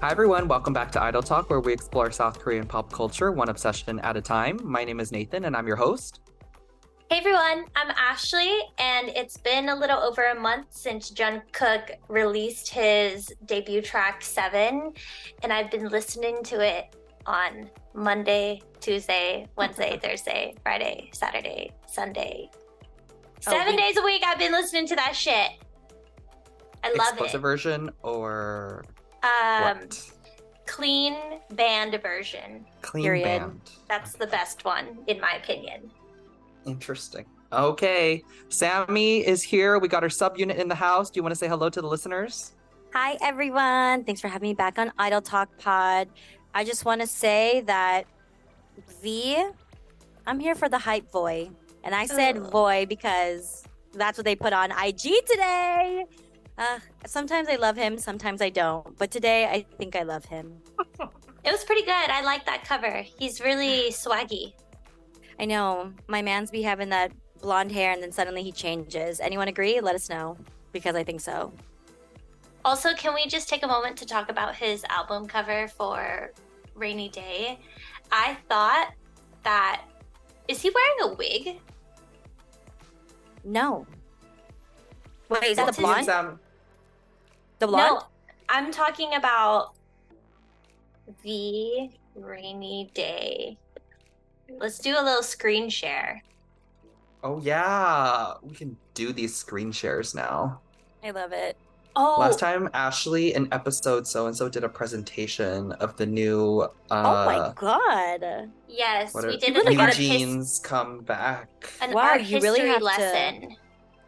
Hi, everyone. Welcome back to Idol Talk, where we explore South Korean pop culture one obsession at a time. My name is Nathan, and I'm your host. Hey everyone, I'm Ashley, and it's been a little over a month since Jungkook released his debut track Seven, and I've been listening to it on Monday, Tuesday, Wednesday, Thursday, Friday, Saturday, Sunday. Oh, Seven we- days a week, I've been listening to that shit. I love it. version or Um, what? clean band version. Clean period. band. That's the best one, in my opinion. Interesting. Okay. Sammy is here. We got our subunit in the house. Do you want to say hello to the listeners? Hi, everyone. Thanks for having me back on Idol Talk Pod. I just want to say that V, I'm here for the hype boy. And I said boy because that's what they put on IG today. Uh, sometimes I love him, sometimes I don't. But today I think I love him. It was pretty good. I like that cover. He's really swaggy. I know my man's be having that blonde hair and then suddenly he changes. Anyone agree? Let us know because I think so. Also, can we just take a moment to talk about his album cover for Rainy Day? I thought that is he wearing a wig? No. Wait, is it That's the his- blonde? Sam, The blonde? No, I'm talking about the Rainy Day. Let's do a little screen share. Oh, yeah. We can do these screen shares now. I love it. Oh, Last time, Ashley in episode so and so did a presentation of the new uh, oh my god. yes, what we are- did really an, gotta his- come back. an Wow, art you really history have to- lesson.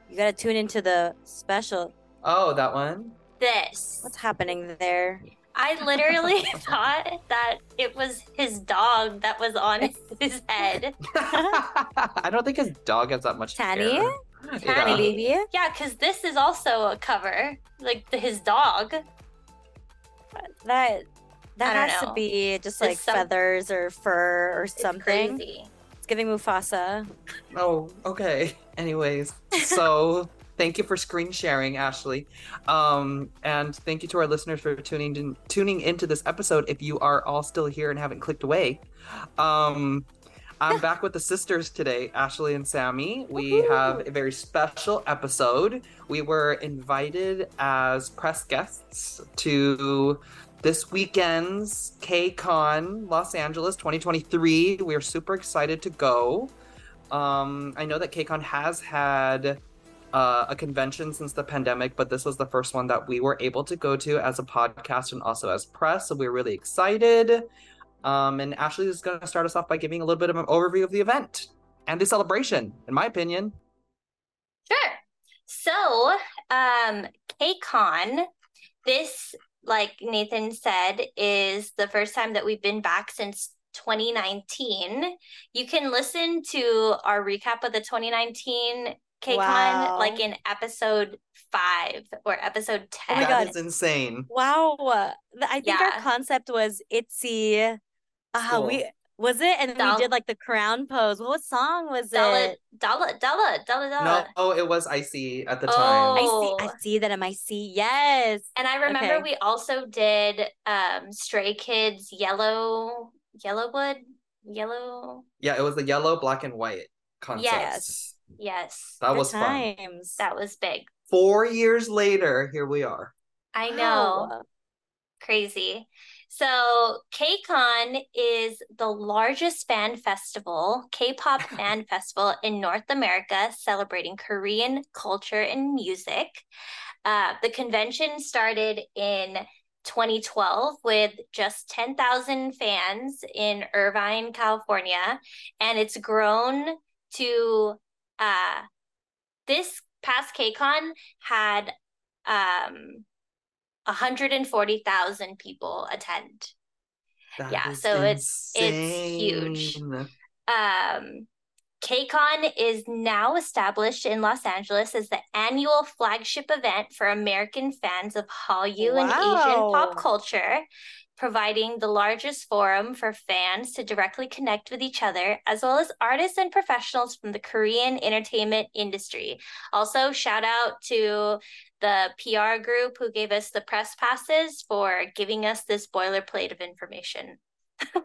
You gotta tune into the special. Oh, that one? This. What's happening there? I literally thought that it was his dog that was on his head. I don't think his dog has that much Tanny? hair. Tanny. Yeah. Baby? Yeah, because this is also a cover, like the, his dog. That that has know. to be just It's like some- feathers or fur or It's something. crazy. It's giving Mufasa. Oh, okay. Anyways, so thank you for screen sharing, Ashley. Um, and thank you to our listeners for tuning in, tuning into this episode. If you are all still here and haven't clicked away, um, I'm back with the sisters today, Ashley and Sammy. We Woohoo. have a very special episode. We were invited as press guests to this weekend's KCON Los Angeles 2023. We are super excited to go. Um, I know that KCON has had uh, a convention since the pandemic, but this was the first one that we were able to go to as a podcast and also as press. So we're really excited. Um, and Ashley is going to start us off by giving a little bit of an overview of the event and the celebration, in my opinion. Sure. So, um, KCON, this, like Nathan said, is the first time that we've been back since 2019. You can listen to our recap of the 2019 KCON Wow. like in episode five or episode 10. Oh my That God. is insane. Wow. Th- I think Yeah. our concept was Itzy. Ah, Cool. we was it? And then Dal- we did like the crown pose. What song was Dalla, it? Dalla, Dalla, Dalla, Dalla. No, oh, it was icy at the Oh. time. I see. I see that. Am I see? Yes. And I remember Okay. we also did um Stray Kids Yellow Yellowwood Yellow Yeah, it was the yellow, black, and white concept. Yes. Yes That Good was fun. that was big Four years later, here we are. I know Wow. crazy so KCON is the largest fan festival K-pop fan festival in North America celebrating Korean culture and music uh, the convention started in 2012 with just 10,000 fans in Irvine, California, and it's grown to uh, this past KCON had um, 140,000 people attend. That Yeah, so it's- it's huge. insane. Um, KCON is now established in Los Angeles as the annual flagship event for American fans of Hallyu and Asian pop culture. Providing the largest forum for fans to directly connect with each other, as well as artists and professionals from the Korean entertainment industry. Also, shout out to the PR group who gave us the press passes for giving us this boilerplate of information.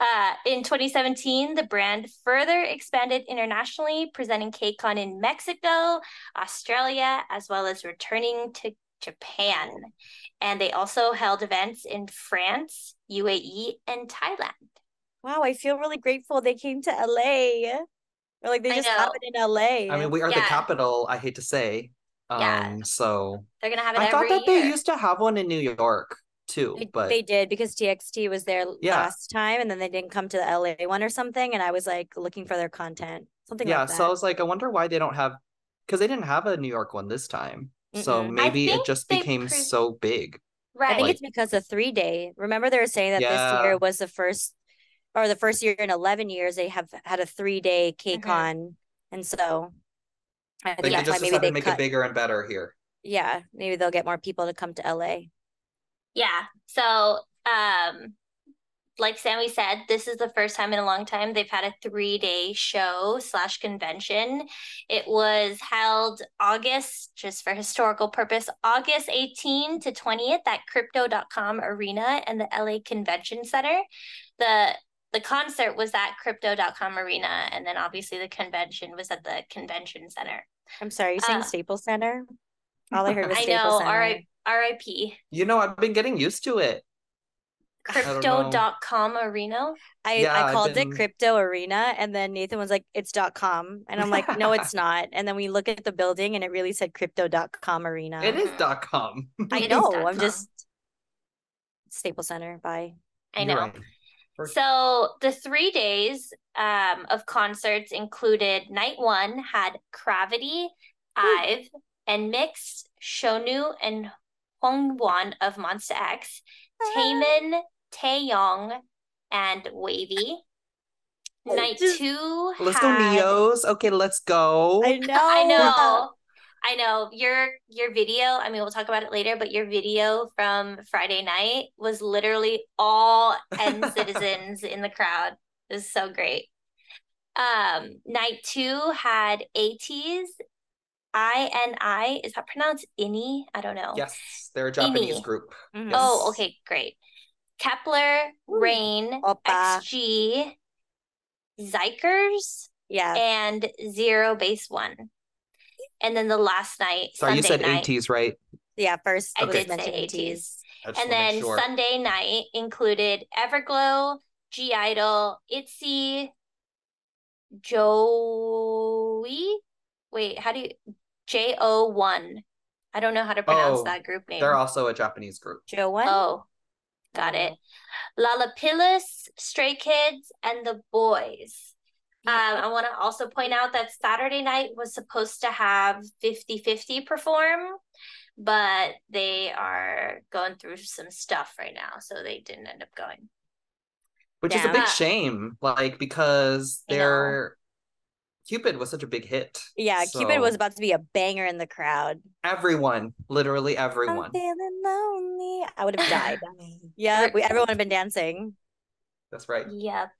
Uh, in 2017, the brand further expanded internationally, presenting KCON in Mexico, Australia, as well as returning to Japan. And they also held events in France, UAE, and Thailand. Wow, I feel really grateful they came to LA. Or like they I just know. have it in LA. I mean, we are the capital, I hate to say. Um, Yeah. so They're gonna have it I thought that year. they used to have one in New York too, They, but they did because TXT was there Yeah. last time and then they didn't come to the LA one or something. And I was like looking for their content. Something yeah, like that. so I was like, I wonder why they don't have because they didn't have a New York one this time. So Mm-mm. Maybe it just became pre- so big. Right. I think right. it's because of three day. Remember they were saying that this year was the first or the first year in 11 years they have had a three day Mm-hmm. KCON. And so I think they that's why just maybe they to make cut. it bigger and better here. Yeah, maybe they'll get more people to come to LA. Yeah. So, um, like Sammy said, this is the first time in a long time they've had a three day show slash convention. It was held August, just for historical purpose, August 18 to 20th at crypto.com arena and the LA Convention Center. The the concert was at crypto.com arena, and then obviously the convention was at the convention center. I'm sorry, you saying Uh, Staples Center? All I heard was I Staples know, Center. R.I- RIP. You know, I've been getting used to it. I don't know. Crypto.com arena. I, Yeah, I called been- it crypto arena and then Nathan was like, it's dot com. And I'm like, no, it's not. And then we look at the building and it really said crypto.com arena. It is dot com. I know. dot I'm just Staples Center. Bye. I know. right. For- So the three days um, of concerts included night one had Cravity, Ive, and NMIXX, Shonu, and Hyungwon of Monsta X, Taemin, Taeyong, and WayV. Oh, Night just- two Let's go, had- Neos. Okay, let's go. I know. I know. I know your your video, I mean we'll talk about it later, but your video from Friday night was literally all N citizens in the crowd. It was so great. Um night 2 had ATEEZ I N I is that pronounced INI? I don't know. Yes, they're a Japanese Ini. group. Mhm. Yes. Oh, okay, great. Kep1er, Woo. Rain, Oppa. XG, Xikers, Yeah. and Zero Base One. And then the last night, Sorry, you said night, ATEEZ, right? Yeah. First, I it was did say ATEEZ. ATEEZ. I just And then sure. Sunday night included Everglow, (G)I-DLE, Itzy, Joey. Wait, how do you J O one? I don't know how to pronounce Oh, that group name. They're also a Japanese group. Joe one. Oh, got it. Lalapilus, Stray Kids, and the Boyz. Um, I want to also point out that Saturday night was supposed to have 50 50 perform, but they are going through some stuff right now, so they didn't end up going. Which is a big shame, like because I know. their Cupid was such a big hit. Yeah. Cupid was about to be a banger in the crowd. everyone, literally I'm everyone. feeling lonely. I would have died. yeah. We, everyone had been dancing. That's right. Yep.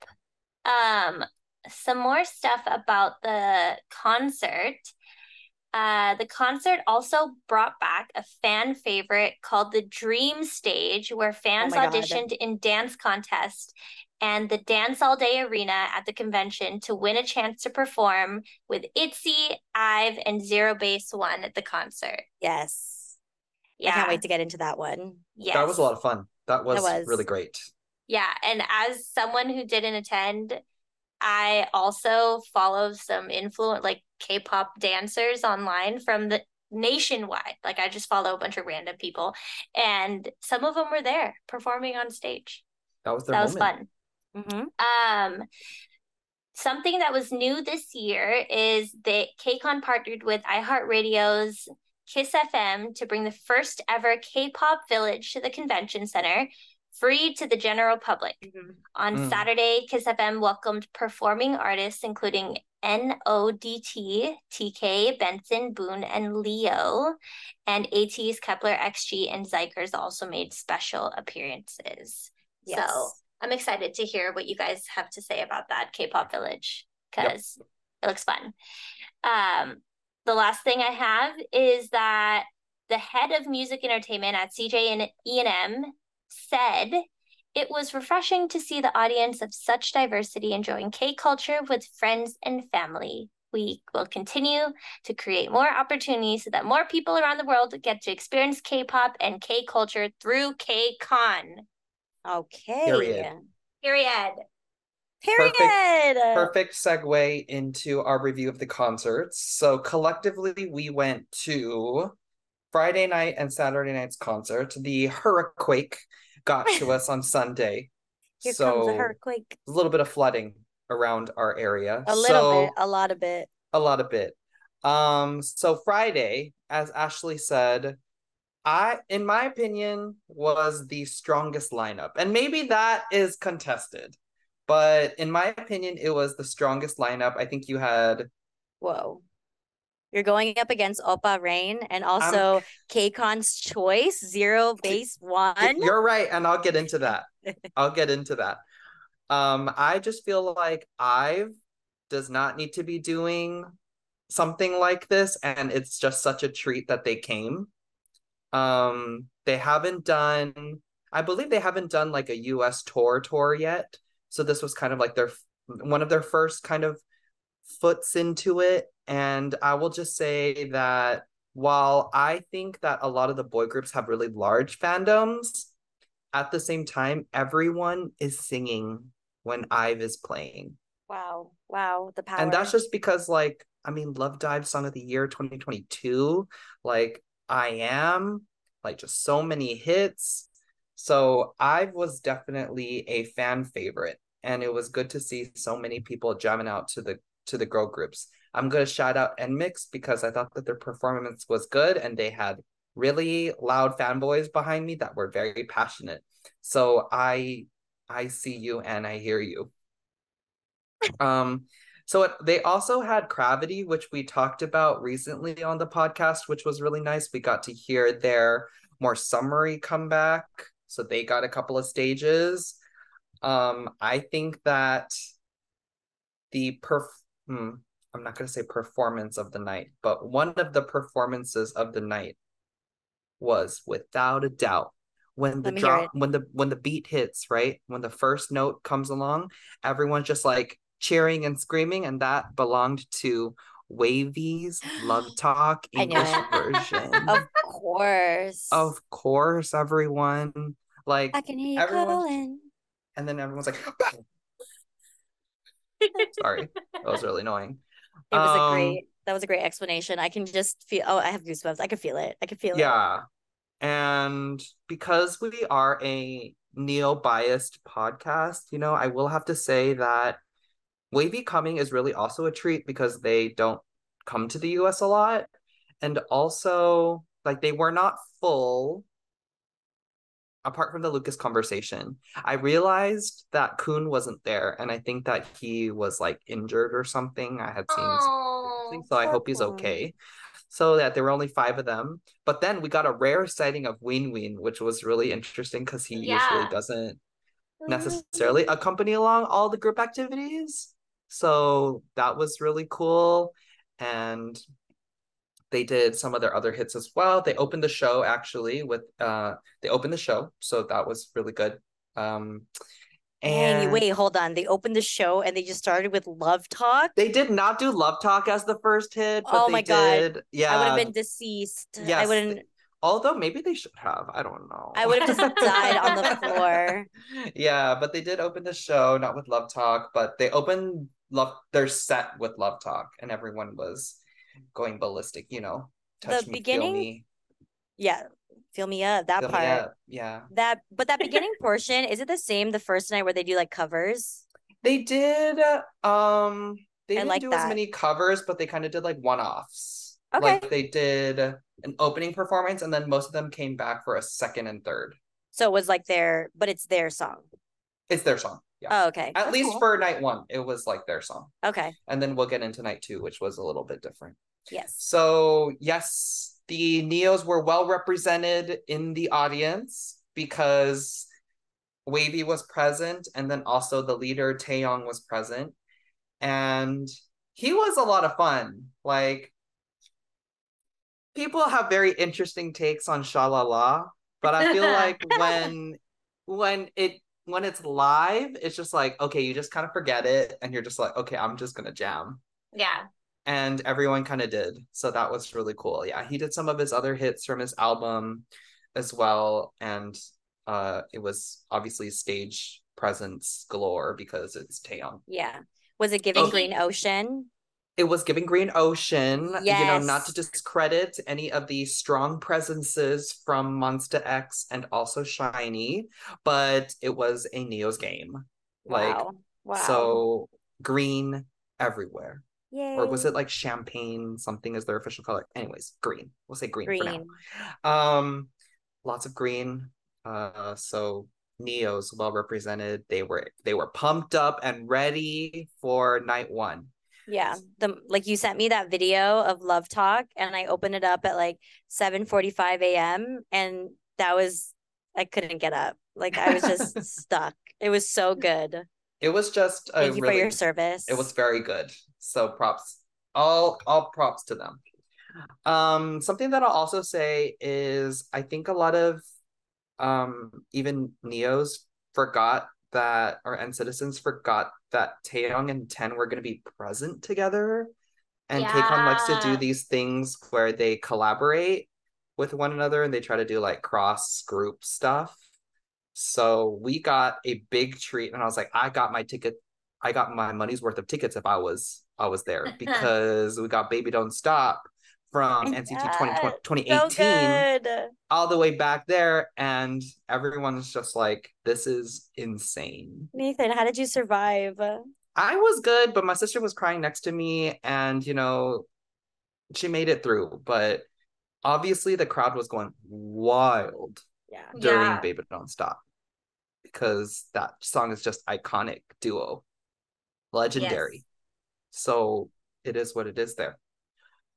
Um, some more stuff about the concert. Uh, the concert also brought back a fan favorite called the Dream Stage, where fans my God. auditioned in dance contest and the Dance All Day Arena at the convention to win a chance to perform with Itzy, Ive, and Zero Base One at the concert. Yes. Yeah. I can't wait to get into that one. Yes. That was a lot of fun. That was, was. really great. Yeah, and as someone who didn't attend, I also follow some influent like K-pop dancers online from the nationwide. Like I just follow a bunch of random people, and some of them were there performing on stage. That was their That was fun. Mm-hmm. Um, something that was new this year is that KCON partnered with iHeartRadio's Kiss FM to bring the first ever K-pop village to the convention center, free to the general public. On Mm. Saturday, Kiss FM welcomed performing artists including NODT, TK, Benson, Boone, and Leo. And ATEEZ Kep1er, XG, and Xikers also made special appearances. Yes. So I'm excited to hear what you guys have to say about that K-pop village because it looks fun. Um, the last thing I have is that the head of music entertainment at CJ and E&M said it was refreshing to see the audience of such diversity enjoying K culture with friends and family. We will continue to create more opportunities so that more people around the world get to experience K-pop and K culture through K-Con. Okay. Period. Period. Period. Perfect segue into our review of the concerts. So collectively, we went to Friday night and Saturday night's concert. The hurricane got to us on Sunday. Here so comes a earthquake. a little bit of flooding around our area. A little So- bit, a lot of bit. a lot of bit. Um, so Friday, as Ashley said, I, in my opinion, was the strongest lineup, and maybe that is contested, but in my opinion, it was the strongest lineup. I think you had Whoa. You're going up against Opa Rain and also KCON's Choice, Zero Base One. You're right, and I'll get into that. I'll get into that. Um, I just feel like Ive does not need to be doing something like this, and it's just such a treat that they came. Um, they haven't done, I believe they haven't done like a US tour tour yet. So this was kind of like their one of their first kind of foots into it. And I will just say that while I think that a lot of the boy groups have really large fandoms, at the same time, everyone is singing when Ive is playing. Wow. Wow. The power. And that's just because, like, I mean, Love Dive Song of the Year 2022, like, I Am, like, just so many hits. So I was definitely a fan favorite, and it was good to see so many people jamming out to the to the girl groups. I'm gonna shout out NMIXX because I thought that their performance was good, and they had really loud fanboys behind me that were very passionate. So I I see you and I hear you. Um, so it, they also had Cravity, which we talked about recently on the podcast, which was really nice. We got to hear their more summary comeback. So they got a couple of stages. Um, I think that the perf hmm, I'm not gonna say performance of the night, but one of the performances of the night was without a doubt when the drop when the when the beat hits, right? When the first note comes along, everyone's just like cheering and screaming, and that belonged to WayV's Love Talk English version. Of course. Of course, everyone. Like I can hear you everyone- calling. and then everyone's like sorry. That was really annoying. It was a Um, great. That was a great explanation. I can just feel. Oh, I have goosebumps. I can feel it. I can feel it. Yeah. And because we are a neo biased podcast, you know, I will have to say that WayV Coming is really also a treat because they don't come to the US a lot. And also, like, they were not full apart from the Lucas conversation. I realized that Kun wasn't there, and I think that he was like injured or something. I had seen Oh, something, so I hope he's okay. So that there were only five of them. But then we got a rare sighting of WinWin, which was really interesting because he Yeah. usually doesn't mm. necessarily accompany along all the group activities. So that was really cool. And they did some of their other hits as well. They opened the show actually with uh they opened the show, so that was really good. Um and wait, hold on. They opened the show and they just started with Love Talk. they did not do Love Talk as the first hit, but Oh they my God. did. Yeah. I would have been deceased. I wouldn't. Although maybe they should have. I don't know. I would have just died on the floor. Yeah, but they did open the show, not with Love Talk, but they opened Love their set with Love Talk, and everyone was going ballistic, you know. Touch The me, beginning- feel me, Yeah, fill me up. That feel part. up. Yeah. That, but that beginning portion is it the same the first night where they do like covers? They did um they I didn't like do as many covers, but they kind of did like one-offs. Okay. Like they did an opening performance and then most of them came back for a second and third. So it was like their, but it's their song. It's their song. Yeah. Oh, okay. At That's least cool. for night one, it was like their song. Okay. And then we'll get into night two, which was a little bit different. Yes. So, yes, the Neos were well represented in the audience because WayV was present, and then also the leader, Taeyong, was present. And he was a lot of fun. Like, people have very interesting takes on Shalala, but I feel like when when it when it's live, it's just like, okay, you just kind of forget it, and you're just like, okay, I'm just gonna jam Yeah. and everyone kind of did. So that was really cool. Yeah, he did some of his other hits from his album as well, and uh, it was obviously stage presence galore because it's Taeyong. Yeah. Was it giving Oh. Green Ocean? It was giving Green Ocean, yes. you know, not to discredit any of the strong presences from Monsta X and also SHINee, but it was a Neo's game. Like, wow. Wow. so green everywhere. Yay. or was it like champagne something is their official color anyways green we'll say green, for now um lots of green uh so neos well represented they were they were pumped up and ready for night one Yeah. The like you sent me that video of Love Talk and I opened it up at like 7:45 a.m. and that was I couldn't get up. Like I was just stuck. It was so good. it was just a Thank you really for your service. it was very good so props all all props to them um something that i'll also say is i think a lot of um even neos forgot that our and citizens forgot that Taeyong and Ten were going to be present together. And K-Con likes to do these things where they collaborate with one another and they try to do like cross group stuff. So we got a big treat and i was like i got my ticket i got my money's worth of tickets if i was i was there because we got baby don't stop from My nct God, 20, so 2018 good. all the way back there and everyone's just like this is insane Nathan, how did you survive? i was good but my sister was crying next to me and you know she made it through but obviously the crowd was going wild Yeah. during Yeah. baby don't stop because that song is just iconic duo legendary so it is what it is there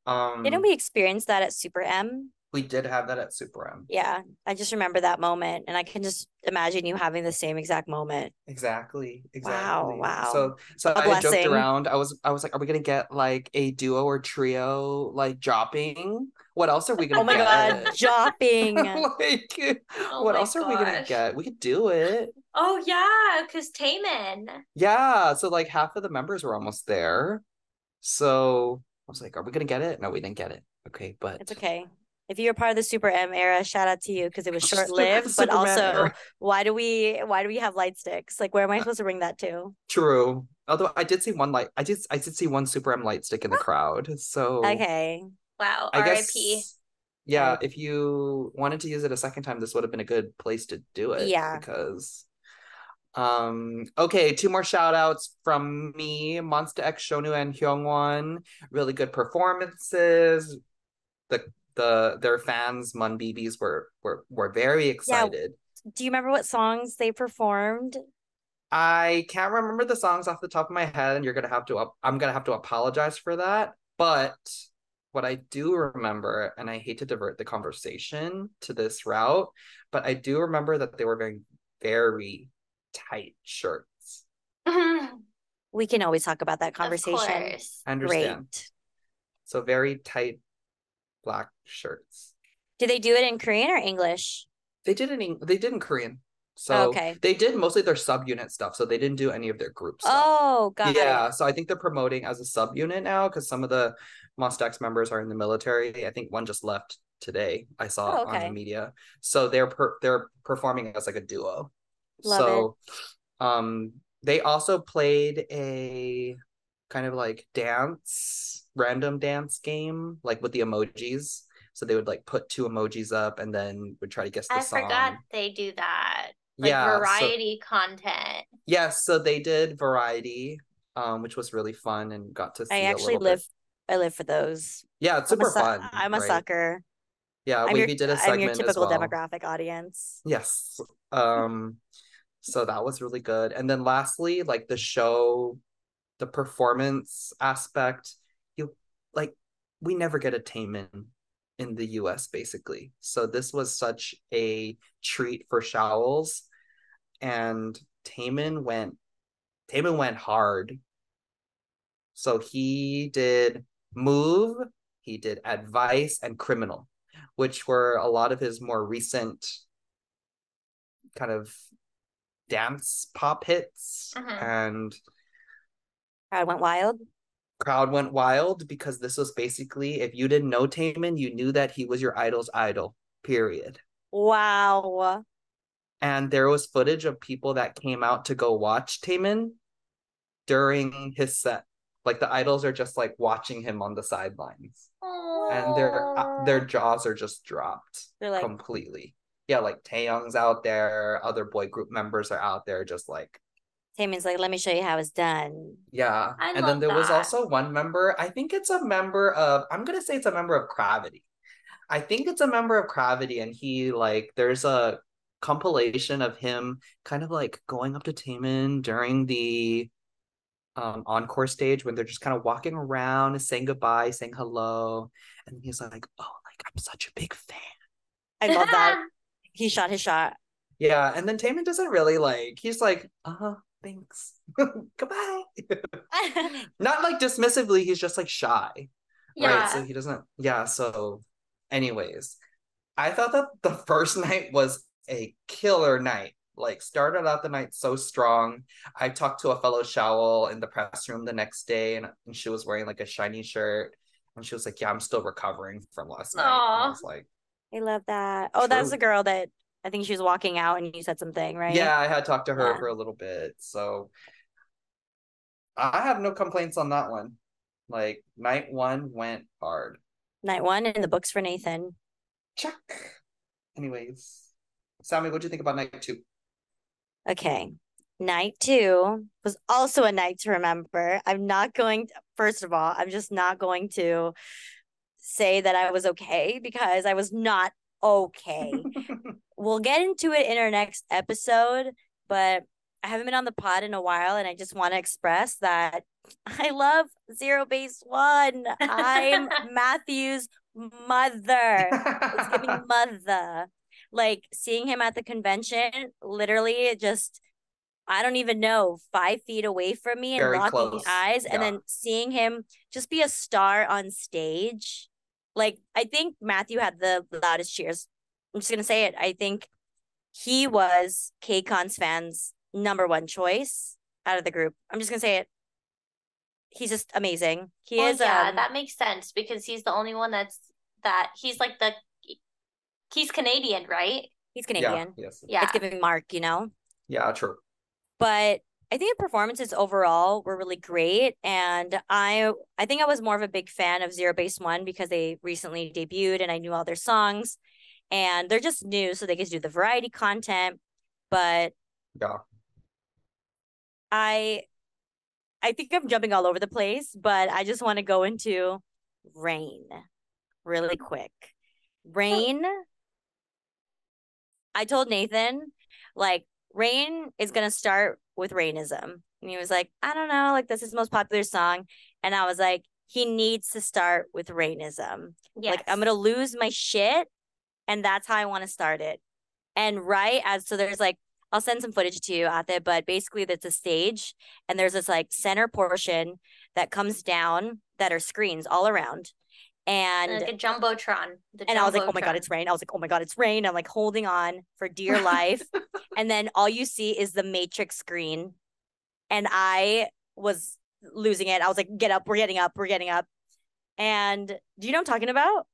um Didn't we experience that at Super M? we did have that at super m Yeah. I just remember that moment and I can just imagine you having the same exact moment. Exactly. Exactly. wow. Wow. So so A I joked blessing. around. I was I was like, are we gonna get like a duo or trio like dropping? What else are we gonna Oh my god, dropping! like Oh what my else are we gonna get? We could do it. Oh yeah, because Taemin. Yeah. So like half of the members were almost there. So I was like, are we gonna get it? No, we didn't get it. Okay, but It's okay. If you're part of the Super M era, shout out to you because it was short lived. But Superman also, era. why do we why do we have light sticks? Like, where am I supposed to bring that to? True. Although I did see one light I did I did see one super M light stick in the ah. crowd. So Okay, Wow. I R.I.P. guess yeah, if you wanted to use it a second time, this would have been a good place to do it. Yeah. Because um okay, two more shout outs from me, Monsta X Shonu and Hyungwon. Really good performances. The the their fans, Monbebes were were were very excited. do you remember what songs they performed? I can't remember the songs off the top of my head, and you're gonna have to. I'm gonna have to apologize for that. But what I do remember, and I hate to divert the conversation to this route, but I do remember that they were wearing very tight shirts. Mm-hmm. We can always talk about that Of conversation. course. I understand. Great. So very tight black shirts. Do they do it in Korean or English? They did it in they did in Korean. So Okay. they did mostly their subunit stuff. So they didn't do any of their group stuff. Oh, got yeah, it. so I think they're promoting as a subunit now because some of the Monsta X members are in the military. I think one just left today. I saw Oh, it on the media. So they're per- they're performing as like a duo. Love so um they also played a kind of like dance, random dance game, like with the emojis. So they would like put two emojis up and then would try to guess the I song. I forgot they do that. Like yeah, so- variety content. Yes, so they did variety, um, which was really fun and got to see I a actually little live. bit. I live for those. Yeah, it's I'm super su- fun. I'm a right? sucker. Yeah, I'm your, WayV did a I'm segment your as typical well. demographic audience. Yes. Um, So that was really good. And then lastly, like the show, the performance aspect, you like we never get a Taemin in the US basically. So this was such a treat for Shawols. And Taemin went Taemin went hard. So he did Move, he did Advice and Criminal, which were a lot of his more recent kind of dance pop hits Mhm. and Crowd went wild. crowd went wild because this was basically if you didn't know Taemin, you knew that he was your idol's idol. Period. Wow. And there was footage of people that came out to go watch Taemin during his set. Like the idols are just like watching him on the sidelines, and their uh, their jaws are just dropped They're like, completely. Yeah, like Taeyong's out there, other boy group members are out there, just like Taemin's like, let me show you how it's done. Yeah. I and then there was also one member, I think it's a member of, I'm going to say it's a member of Cravity. I think it's a member of Cravity, and he, like, there's a compilation of him kind of like going up to Taemin during the um, encore stage when they're just kind of walking around, saying goodbye, saying hello. And he's like, oh, like, I'm such a big fan. I love that. He shot his shot. Yeah. And then Taemin doesn't really like, he's like, uh huh, thanks. Goodbye. Not like dismissively, he's just like shy. yeah. Right. So he doesn't, yeah. So, anyways, I thought that the first night was a killer night. Like, started out the night so strong. I talked to a fellow Shawol in the press room the next day, and, and she was wearing like a shiny shirt. And she was like, Yeah, I'm still recovering from last night. And I was like, I love that. Oh, that's the girl that I think she was walking out and you said something, right? Yeah, I had talked to her Yeah. for a little bit. So, I have no complaints on that one. Like, night one went hard. Night one in the books for Nathan. Check. Anyways, Sammy, what do you think about night two? Okay. Night two was also a night to remember. I'm not going, first of all, I'm just not going to say that I was okay because I was not okay. we'll get into it in our next episode, but I haven't been on the pod in a while and I just want to express that I love Zero Base One. I'm Matthew's mother. It's giving mother. Like seeing him at the convention, literally it just I don't even know, five feet away from me and Very locking close. eyes, and then seeing him just be a star on stage. Like I think Matthew had the loudest cheers. I'm just gonna say it. I think he was KCON's fans' number one choice out of the group. I'm just gonna say it. He's just amazing. He Well, is yeah, um, that makes sense because he's the only one that's that he's like the he's Canadian, right? he's Canadian. yeah, Canadian. yes. Yeah. It's giving Mark, you know? Yeah, true. but I think the performances overall were really great, and I I think I was more of a big fan of Zero Base One because they recently debuted and I knew all their songs, and they're just new, so they to do the variety content. But Yeah. I I think I'm jumping all over the place, but I just want to go into Rain really quick. Rain. I told Nathan, like, Rain is gonna start with Rainism. And he was like, I don't know, like this is his most popular song. And I was like, he needs to start with Rainism. Yes. Like I'm gonna lose my shit, and that's how I want to start it. And right as so there's like I'll send some footage to you at it, but basically that's a stage, and there's this like center portion that comes down that are screens all around, and like a jumbotron. The and I was like, oh my god, it's rain. I was like, oh my god, it's rain. I'm like holding on for dear life, and then all you see is the Matrix screen, and I was losing it. I was like, get up, we're getting up, we're getting up, and do you know what I'm talking about?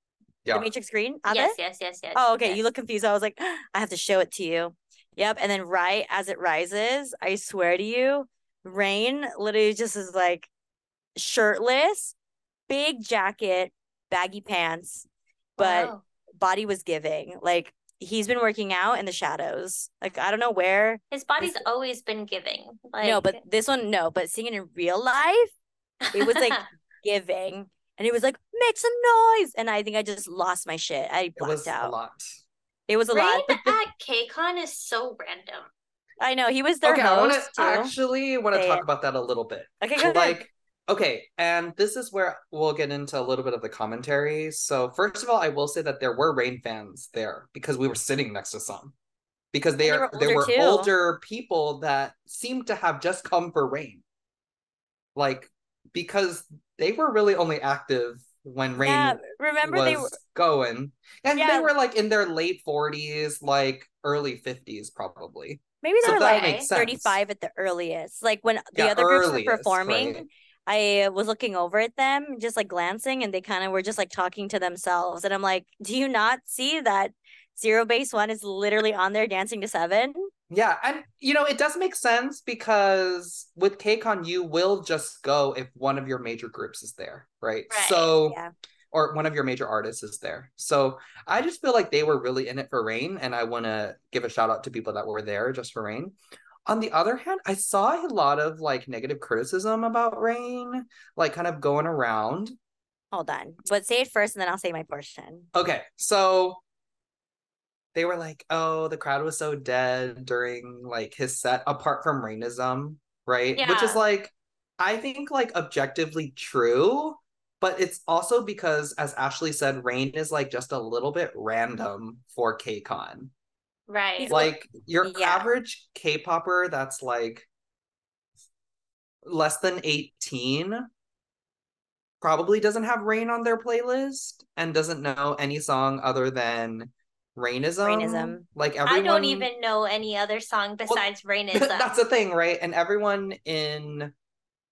Yeah. The Matrix screen. Yes, yes, yes, yes. Oh, okay. You look confused. I was like, I have to show it to you. Yep. And then right as it rises, I swear to you, Rain literally just is like shirtless, big jacket, baggy pants, but Wow. body was giving. Like he's been working out in the shadows. Like I don't know where. his body's this- always been giving. Like no, but this one, no. But seeing it in real life, it was like giving. And it was like, make some noise. And I think I just lost my shit. I It blacked was out. a lot. It was a Rain lot. But the- at KCON is so random. I know he was their okay, I want host to too. actually want to talk it. about that a little bit. okay, go ahead. Okay and this is where we'll get into a little bit of the commentary. So first of all i will say that there were rain fans there because we were sitting next to some. Because they And they are were there older were too. older people that seemed to have just come for rain. Like because they were really only active when rain yeah, remember was they were going. And they were like in their late 40s like early 50s probably. Maybe they so were like 35 at the earliest. Like when the Yeah, other groups were performing, right. I was looking over at them, just like glancing, and they kind of were just like talking to themselves. And I'm like, do you not see that Zero Base One is literally on there dancing to seven? Yeah, and you know, it does make sense because with KCON, you will just go if one of your major groups is there, right? Right, So, yeah. or one of your major artists is there. So, I just feel like they were really in it for Rain, and I want to give a shout out to people that were there just for Rain. On the other hand, I saw a lot of like negative criticism about Rain, like kind of going around. Hold on, but say it first, and then I'll say my portion. Okay, so they were like, "Oh, the crowd was so dead during like his set, apart from Rainism, right?" Yeah. Which is like, I think like objectively true, but it's also because, as Ashley said, Rain is like just a little bit random for KCON. Right. Like your Yeah. average K-popper that's like less than 18 probably doesn't have Rain on their playlist and doesn't know any song other than Rainism. Rainism. Like everyone I don't even know any other song besides Rainism. That's the thing, right? And everyone in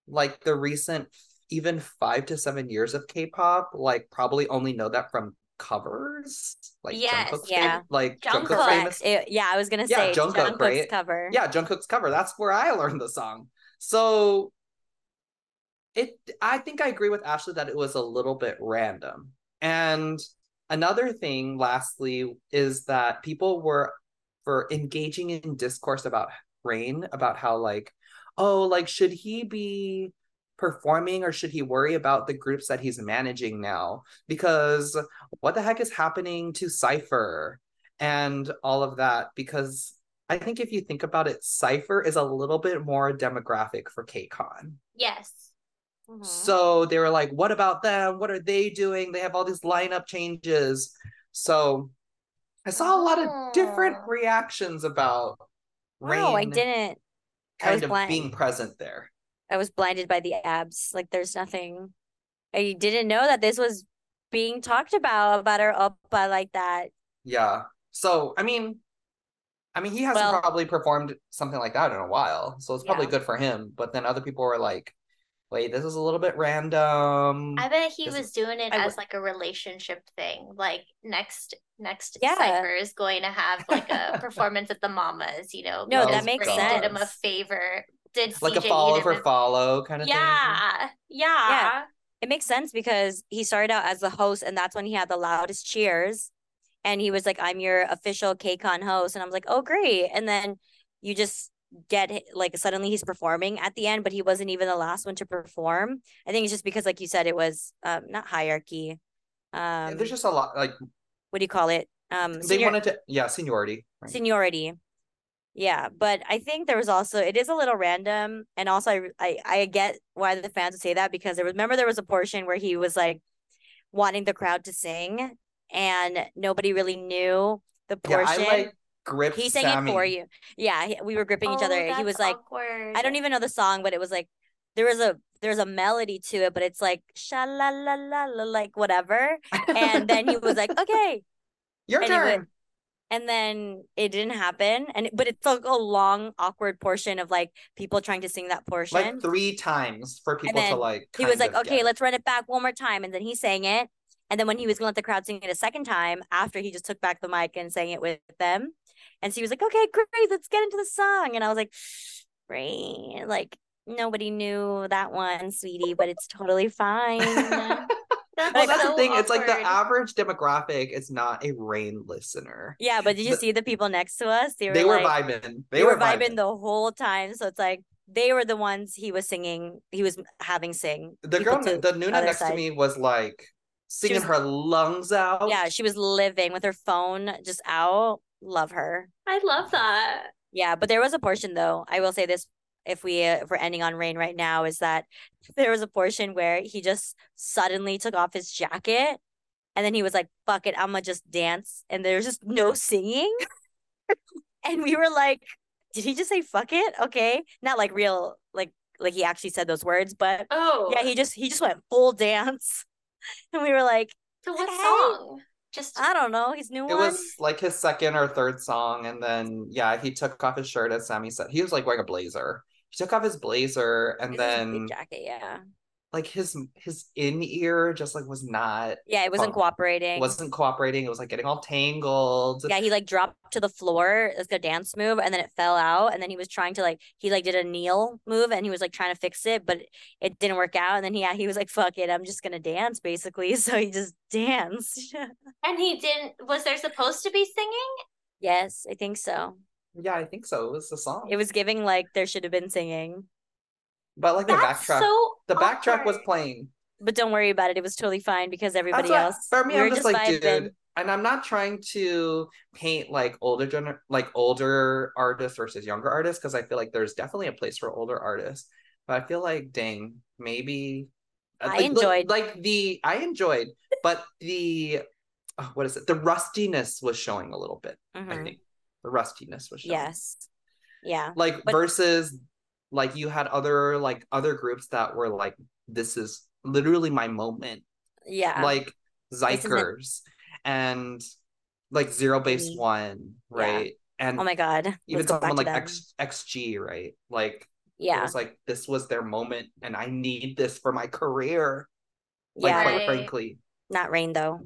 like the recent even 5 to 7 years of K-pop like probably only know that from covers. Like Yes, Jungkook's yeah. fam- like Jungkook. Jungkook's famous It- yeah, I was gonna Yeah, say Jungkook, Jungkook's right? cover. yeah jungkook's cover that's where i learned the song so it i think i agree with ashley that it was a little bit random and another thing lastly is that people were for engaging in discourse about rain about how like oh like should he be performing or should he worry about the groups that he's managing now because what the heck is happening to CIIPHER and all of that because I think if you think about it, CIIPHER is a little bit more demographic for KCON. yes. Mhm. So they were like, what about them? What are they doing? They have all these lineup changes. So I saw a lot of different Oh. reactions about Rain Wow, I didn't. I kind of blind. being present there. I was blinded by the abs. Like there's nothing. I didn't know that this was being talked about about her oppa uh, like that. Yeah. So I mean, I mean, he hasn't Well- probably performed something like that in a while, so it's probably Yeah. good for him. But then other people were like, "Wait, this is a little bit random." I bet he This- was doing it I as w- like a relationship thing. Like next next Yeah. CIIPHER is going to have like a performance at the Mamas, you know. No, that makes Rain Did him a favor. Did like a follow for a- follow kind of thing. Yeah, yeah. It makes sense because he started out as the host, and that's when he had the loudest cheers. And he was like, "I'm your official KCON host," and I was like, "Oh, great!" And then you just get like suddenly he's performing at the end, but he wasn't even the last one to perform. I think it's just because, like you said, it was um not hierarchy. Um, There's just a lot like what do you call it? Um, they wanted to yeah, seniority. right. seniority. Yeah, but I think there was also it is a little random, and also I I, I get why the fans would say that because there was remember there was a portion where he was like wanting the crowd to sing, and nobody really knew the yeah, portion. I like gripped he sang Sammy. it for you. Yeah, he- we were gripping each Oh, other. He was like, awkward. I don't even know the song, but it was like there was a there's a melody to it, but it's like sha la la la la like whatever. And then he was like, okay, Your and turn. went- and then it didn't happen. And but it's like a long awkward portion of like people trying to sing that portion. like three times for people to like. he was like okay get. let's run it back one more time. And then he sang it. And then when he was gonna let the crowd sing it a second time after he just took back the mic and sang it with them. And so he was like okay great let's get into the song. And i was like great. Like nobody knew that one sweetie but it's totally fine That's Well, that's so the thing. It's like the average demographic is not a rain listener. yeah but did you The- see the people next to us they were, They were like, vibing. they, were vibing, the whole time. So it's like they were the ones he was singing. He was having sing. the girl, to the Nuna other next to me was like singing was- her lungs out. Yeah, she was living with her phone just out. Love her. I love that. Yeah, but there was a portion though. I will say this if we uh, if we're ending on rain right now is that there was a portion where he just suddenly took off his jacket and then he was like, "Fuck it, I'm gonna just dance." And there's just no singing. and we were like, "Did he just say fuck it?" Okay, not like real like like he actually said those words, but Oh, yeah, he just he just went full dance. And we were like, to what okay. song? Just I don't know, his new It one. was like his second or third song, and then yeah, he took off his shirt as Sammy said. He was like wearing a blazer. He took off his blazer, and This is a big then jacket, yeah. like his his in ear just like was not Yeah, it wasn't Oh, cooperating. wasn't cooperating. It was like getting all tangled. Yeah, he like dropped to the floor like a dance move and then it fell out and then he was trying to like he like did a kneel move and he was like trying to fix it but it didn't work out and then he yeah, he was like fuck it I'm just gonna dance basically so he just danced. and he didn't. Was there supposed to be singing? yes, I think so. Yeah, I think so. It was the song. It was giving like there should have been singing. but like the That's backtrack, so. the backtrack was playing. But don't worry about it. It was totally fine because everybody That's what- else for me, we I'm just like, vibing. dude, and I'm not trying to paint like older gener- like older artists versus younger artists because I feel like there's definitely a place for older artists. But I feel like, dang, maybe I like- like- enjoyed- like the I enjoyed, but the oh, what is it? The rustiness was showing a little bit. I Mhm. think the rustiness was showing. Yes. Yeah. like But- versus like you had other like other groups that were like this is literally my moment Yeah. like isn't- Xikers and like Zero Base. One, Yeah. right? And oh my god. even Let's someone to like them. X, XG, right? Like yeah, it yeah. was like this was their moment and I need this for my career. Like Yeah. quite frankly. Not rain though.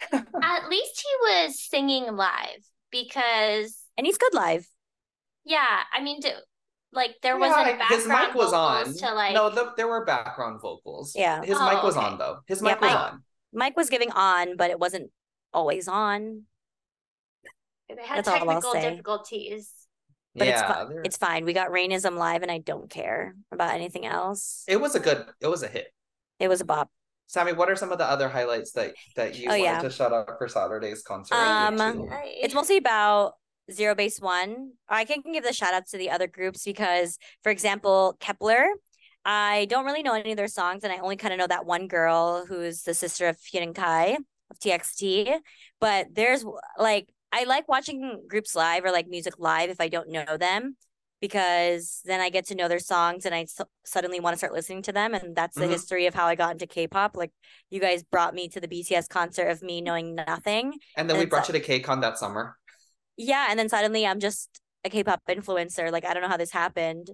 At least he was singing live because, And he's good live. yeah, I mean, d- like there Yeah, wasn't his mic was on. to like. no, th- there were background vocals. Yeah. His Oh, mic was okay. on though. His Yeah, mic was mic- on. Mike was giving on, but it wasn't always on. they had That's all technical difficulties. But it's yeah, fi- there- it's fine. We got Rainism live, and I don't care about anything else. it was a good it was a hit. It was a bop. Sammy, what are some of the other highlights that that you Oh, wanted yeah. to shout out for Saturday's concert? Um. It's mostly about Zero Base One. I can give the shout outs to the other groups because, for example, Kep1er. I don't really know any of their songs, and I only kind of know that one girl who's the sister of Huening Kai of TXT. But there's like I like watching groups live or like music live if I don't know them because then I get to know their songs and I s- suddenly want to start listening to them. And that's the Mhm. history of how I got into K-pop. Like you guys brought me to the BTS concert of me knowing nothing. and then we brought like- you to KCON that summer. Yeah, and then suddenly I'm just a K-pop influencer. Like I don't know how this happened.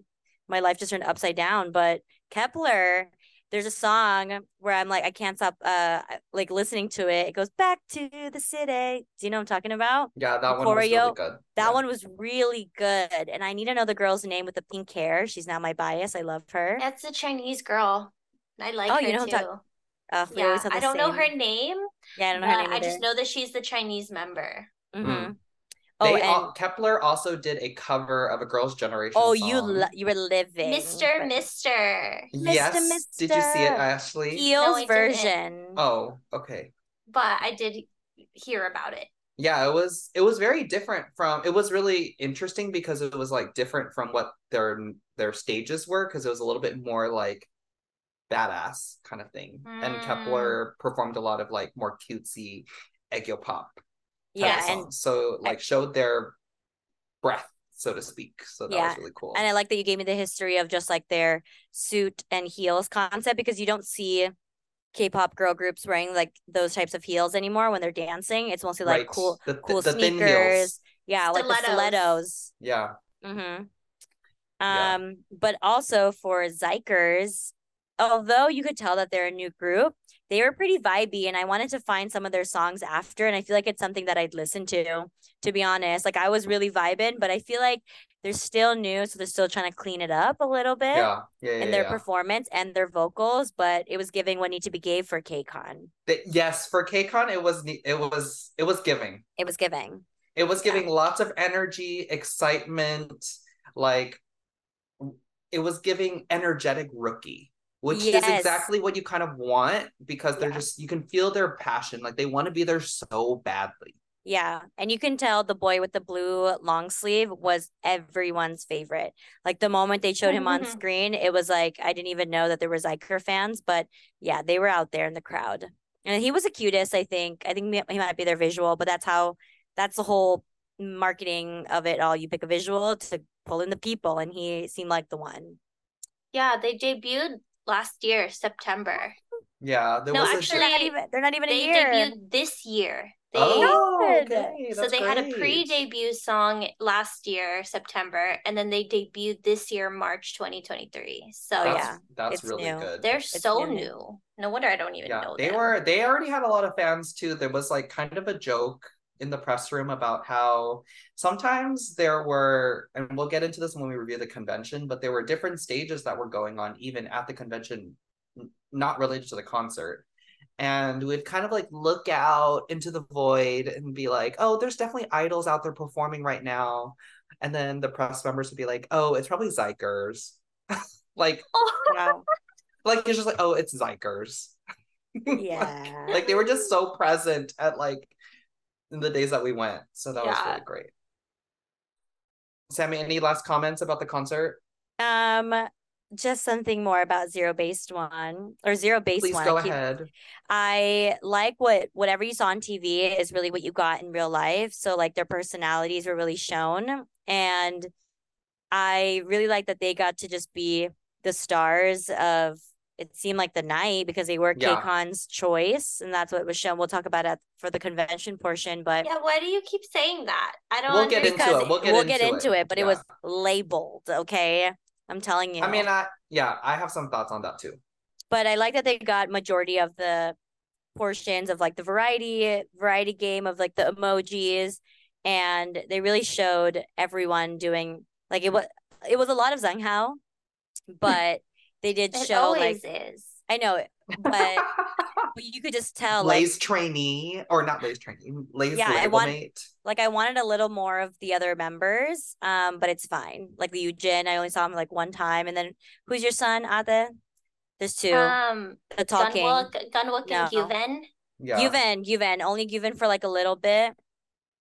My life just turned upside down. But Kep1er, there's a song where I'm like I can't stop uh like listening to it. It goes back to the city. Do you know what I'm talking about? Yeah, that one was really good. That Yeah. one was really good. And I need to know the girl's name with the pink hair. She's now my bias. I love her. That's a Chinese girl. I like Oh, her you know too. I'm talk- Ugh, yeah, I don't know her name, Yeah, I don't know her name I just know that she's the Chinese member. Mhm. They Oh, and al- Kep1er also did a cover of a Girls' Generation. oh, you lo- you were living, Mr. but- Mister. Yes. Did you see it, Mister. Ashley? Eel's I didn't. version. Oh, okay. But I did hear about it. Yeah, it was it was very different from it was really interesting because it was like different from what their their stages were because it was a little bit more like badass kind of thing. And Mm. Kep1er performed a lot of like more cutesy aegyo pop type Yeah, of and so like showed their breath, so to speak. So that Yeah, was really cool. and I like that you gave me the history of just like their suit and heels concept because you don't see K-pop girl groups wearing like those types of heels anymore when they're dancing. It's mostly like Right. cool, the, cool the thin sneakers. heels. Yeah, like the Stilettos. stilettos. Yeah. Mm-hmm. Yeah. Um, but also for Xikers, although you could tell that they're a new group, they were pretty vibey, and I wanted to find some of their songs after, and I feel like it's something that I'd listen to. To be honest, like I was really vibing, but I feel like they're still new, so they're still trying to clean it up a little bit Yeah. Yeah. Yeah. in their yeah. performance and their vocals. But it was giving what need to be gave for KCON. The- yes, for KCON it was it was it was giving. It was giving. It was Yeah. giving lots of energy, excitement, like it was giving energetic rookie, which is exactly what you kind of want because they're Yeah. just you can feel their passion. Like they want to be there so badly. Yeah, and you can tell the boy with the blue long sleeve was everyone's favorite. Like the moment they showed him on mm-hmm. screen, it was like I didn't even know that there was Iker fans, but yeah, they were out there in the crowd. And he was the cutest, I think. I think he might be their visual, but that's how that's the whole marketing of it all. You pick a visual to pull in the people, and he seemed like the one. Yeah, they debuted last year, September. Yeah, there No, was a- actually, They're not even, they're not even a year. debuted this year. They, oh, Good. okay, so that's they had a pre-debut song last year, September, and then they debuted this year, March 2023. So That's, yeah, that's it's really new. good. they're so new, new. new. No wonder I don't even yeah, know they them. were. They already had a lot of fans too. There was like kind of a joke in the press room about how sometimes there were, and we'll get into this when we review the convention, but there were different stages that were going on even at the convention, not related to the concert. And we'd kind of like look out into the void and be like, oh, there's definitely idols out there performing right now. And then the press members would be like, oh, it's probably Xikers. like, Wow. like it's just like, oh, it's Xikers. Yeah. like they were just so present at like the days that we went. So that was really great. Sammy, any last comments about the concert? Um, just something more about zero based one or zero based One. Please one. go I keep- ahead. I like what whatever you saw on TV is really what you got in real life. So like their personalities were really shown. And I really like that they got to just be the stars of it seemed like the night because they were Yeah. KCON's choice and that's what was shown. We'll talk about it for the convention portion, but yeah, why do you keep saying that? I don't We'll get into it. We'll get into into it. it, but it was labeled, okay? I'm telling you. I mean, I yeah, I have some thoughts on that too. but I like that they got majority of the portions of like the variety variety game of like the emojis and they really showed everyone doing like it was it was a lot of Zhang Hao but they did It show like is. I know it but, but you could just tell like trainee, or not Lay's trainee, Lay's Yeah, I want- mate. like I wanted a little more of the other members um but it's fine like the Eugene I only saw him like one time and then who's your son Ate there's two Um, the talking Gunwook, Gunwook and No. Gyuvin. Yeah. Given, given, only given for like a little bit.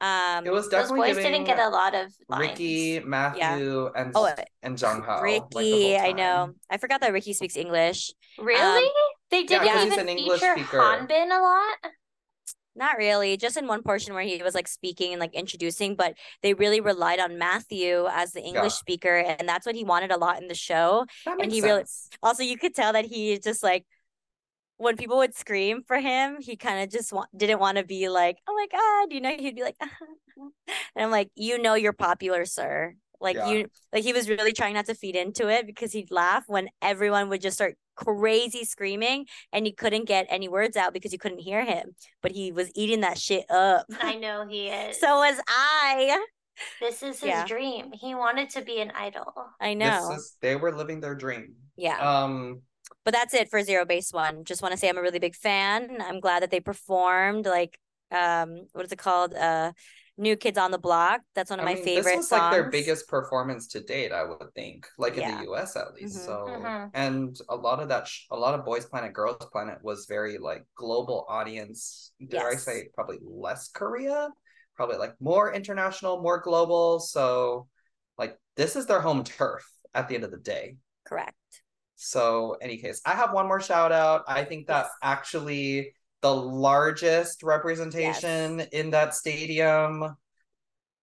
Um, It was definitely Those definitely boys giving didn't get a lot of lines. Ricky, Matthew, and Oh, and Jung Ho. Ricky. I know. I forgot that Ricky speaks English. Really? they didn't 'cause he's even an English feature speaker. Hanbin a lot. Not really, just in one portion where he was like speaking and like introducing, but they really relied on Matthew as the English speaker, and that's what he wanted a lot in the show. That makes he really- Also, you could tell that he just like when people would scream for him, he kind of just wa- didn't want to be like, "Oh my god," you know. He'd be like, and I'm like, "You know, you're popular, sir." Like Yeah. you, like he was really trying not to feed into it because he'd laugh when everyone would just start crazy screaming, and he couldn't get any words out because you couldn't hear him. But he was eating that shit up. I know he is. so was I. this is his Yeah. dream. He wanted to be an idol. I know. This is they were living their dream. yeah. Um, but that's it for zero base one just want to say i'm a really big fan i'm glad that they performed like um what is it called uh new kids on the block that's one of I my mean, favorite This was songs like their biggest performance to date, I would think, like in the U.S. at least. Mhm. So, Mhm. and a lot of that, sh- a lot of Boys Planet, Girls Planet was very like global audience. Dare I say probably less Korea, probably like more international, more global. So, like this is their home turf at the end of the day. correct So, any case, I have one more shout out. I think that's Yes. actually the largest representation in that stadium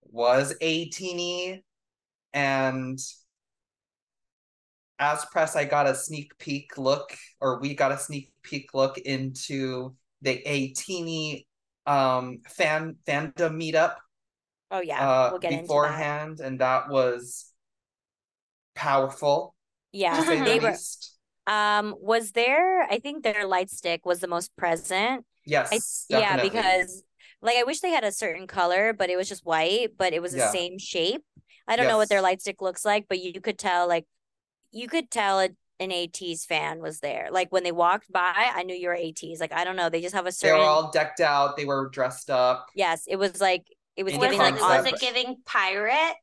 was ATINY. And as press, I got a sneak peek look, or we got a sneak peek look into the ATINY um fan fandom meetup oh yeah uh we'll get into that beforehand, and that was powerful yeah to they were um was there i think their light stick was the most present Yes, I, yeah because like i wish they had a certain color but it was just white but it was the Yeah. same shape i don't know what their light stick looks like but you could tell like you could tell a, an ATs fan was there. Like when they walked by, I knew you were ATs. Like I don't know, they just have a they were all decked out. They were dressed up. Yes, it was like it was In Was giving it, like was concept. it giving pirate?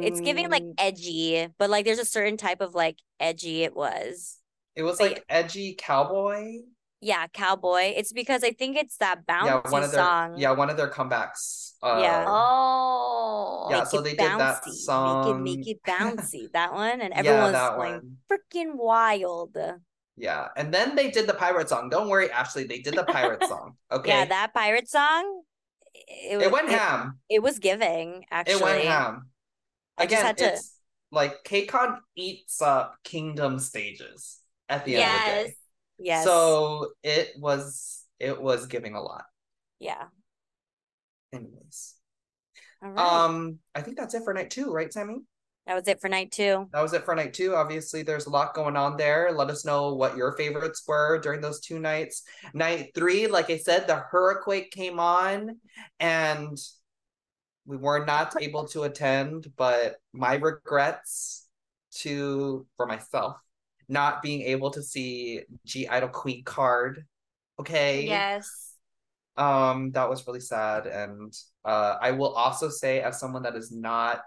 It's giving like Mm, edgy, but like there's a certain type of like edgy it was. it was but like edgy cowboy. Yeah, Cowboy. It's because I think it's that bouncy yeah, one of their song. yeah, one of their comebacks. Uh, Yeah. Oh. Yeah, Make so it they did that song. Make it, make it bouncy. that one, and yeah, everyone's that going one. freaking wild. Yeah, and then they did the pirate song. Don't worry, Ashley. They did the pirate song. Okay, Yeah, that pirate song. It, it wa- went ham. It was giving. Actually, It went ham. Again, to- it's like KCON eats up Kingdom stages at the end of the Yes. day. Yes. So it was it was giving a lot. yeah. Anyways, All right. um, I think that's it for night two, right, Sammy? that was it for night two. That was it for night two. Obviously, there's a lot going on there. Let us know what your favorites were during those two nights. Night three, like I said, the hurricane came on and we were not able to attend, but my regrets to for myself not being able to see (G)I-DLE Queen card. Okay. Yes. Um, that was really sad. And uh I will also say, as someone that is not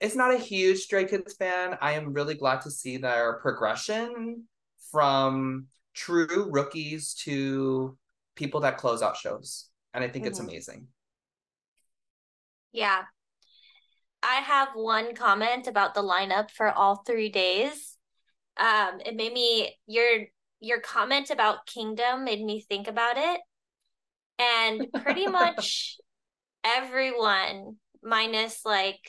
it's not a huge Stray Kids fan, I am really glad to see their progression from true rookies to people that close out shows. And I think it's Mhm. amazing. Yeah. I have one comment about the lineup for all three days. Um, it made me your your comment about Kingdom made me think about it. And pretty much everyone, minus like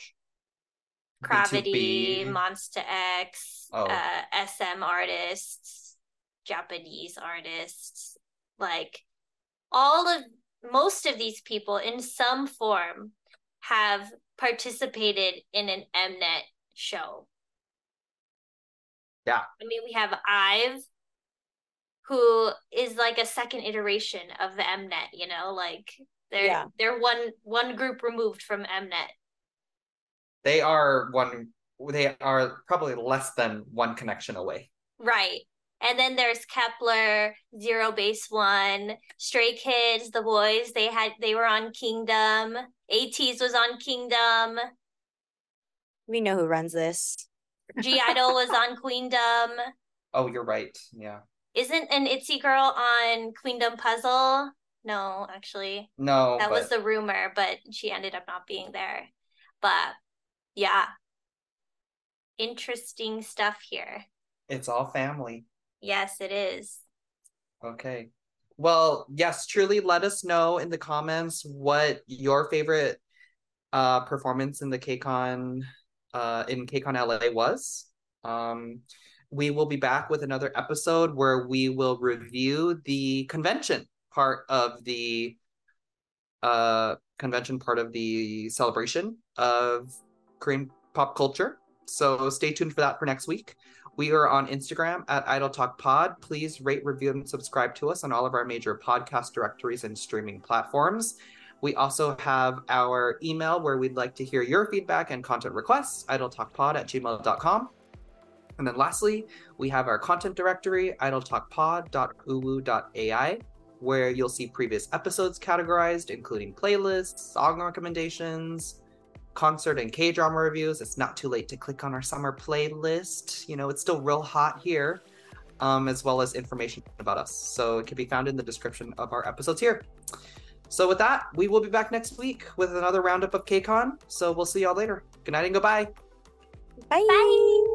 Cravity, Monsta X, Oh. uh, SM artists, Japanese artists, like all of most of these people in some form have participated in an Mnet show. Yeah. I mean, we have Ive, who is like a second iteration of the Mnet, you know, like they're Yeah. they're one one group removed from Mnet. They are one they are probably less than one connection away. Right. And then there's Kep1er, Zero Base One, Stray Kids, the Boyz, they had they were on Kingdom. ATEEZ was on Kingdom. We know who runs this. (G)I-DLE was on Queendom. Oh, you're right. Yeah. Isn't an Itzy girl on Queendom Puzzle? No, actually. No, That but was the rumor, but she ended up not being there. But yeah. Interesting stuff here. it's all family. Yes, it is. Okay. Well, yes, truly let us know in the comments what your favorite uh performance in the KCON uh in KCON LA was. Um we will be back with another episode where we will review the convention part of the uh convention part of the celebration of Korean pop culture. So stay tuned for that for next week. We are on Instagram at Idol Talk Pod. Please rate, review, and subscribe to us on all of our major podcast directories and streaming platforms. We also have our email where we'd like to hear your feedback and content requests, idoltalkpod at gmail.com. And then lastly, we have our content directory, idoltalkpod.uwu.ai, where you'll see previous episodes categorized, including playlists, song recommendations, concert and K drama reviews. It's not too late to click on our summer playlist. You know, it's still real hot here, um, as well as information about us. So it can be found in the description of our episodes here. So with that, we will be back next week with another roundup of KCON. So we'll see y'all later. Good night and goodbye. Bye. Bye.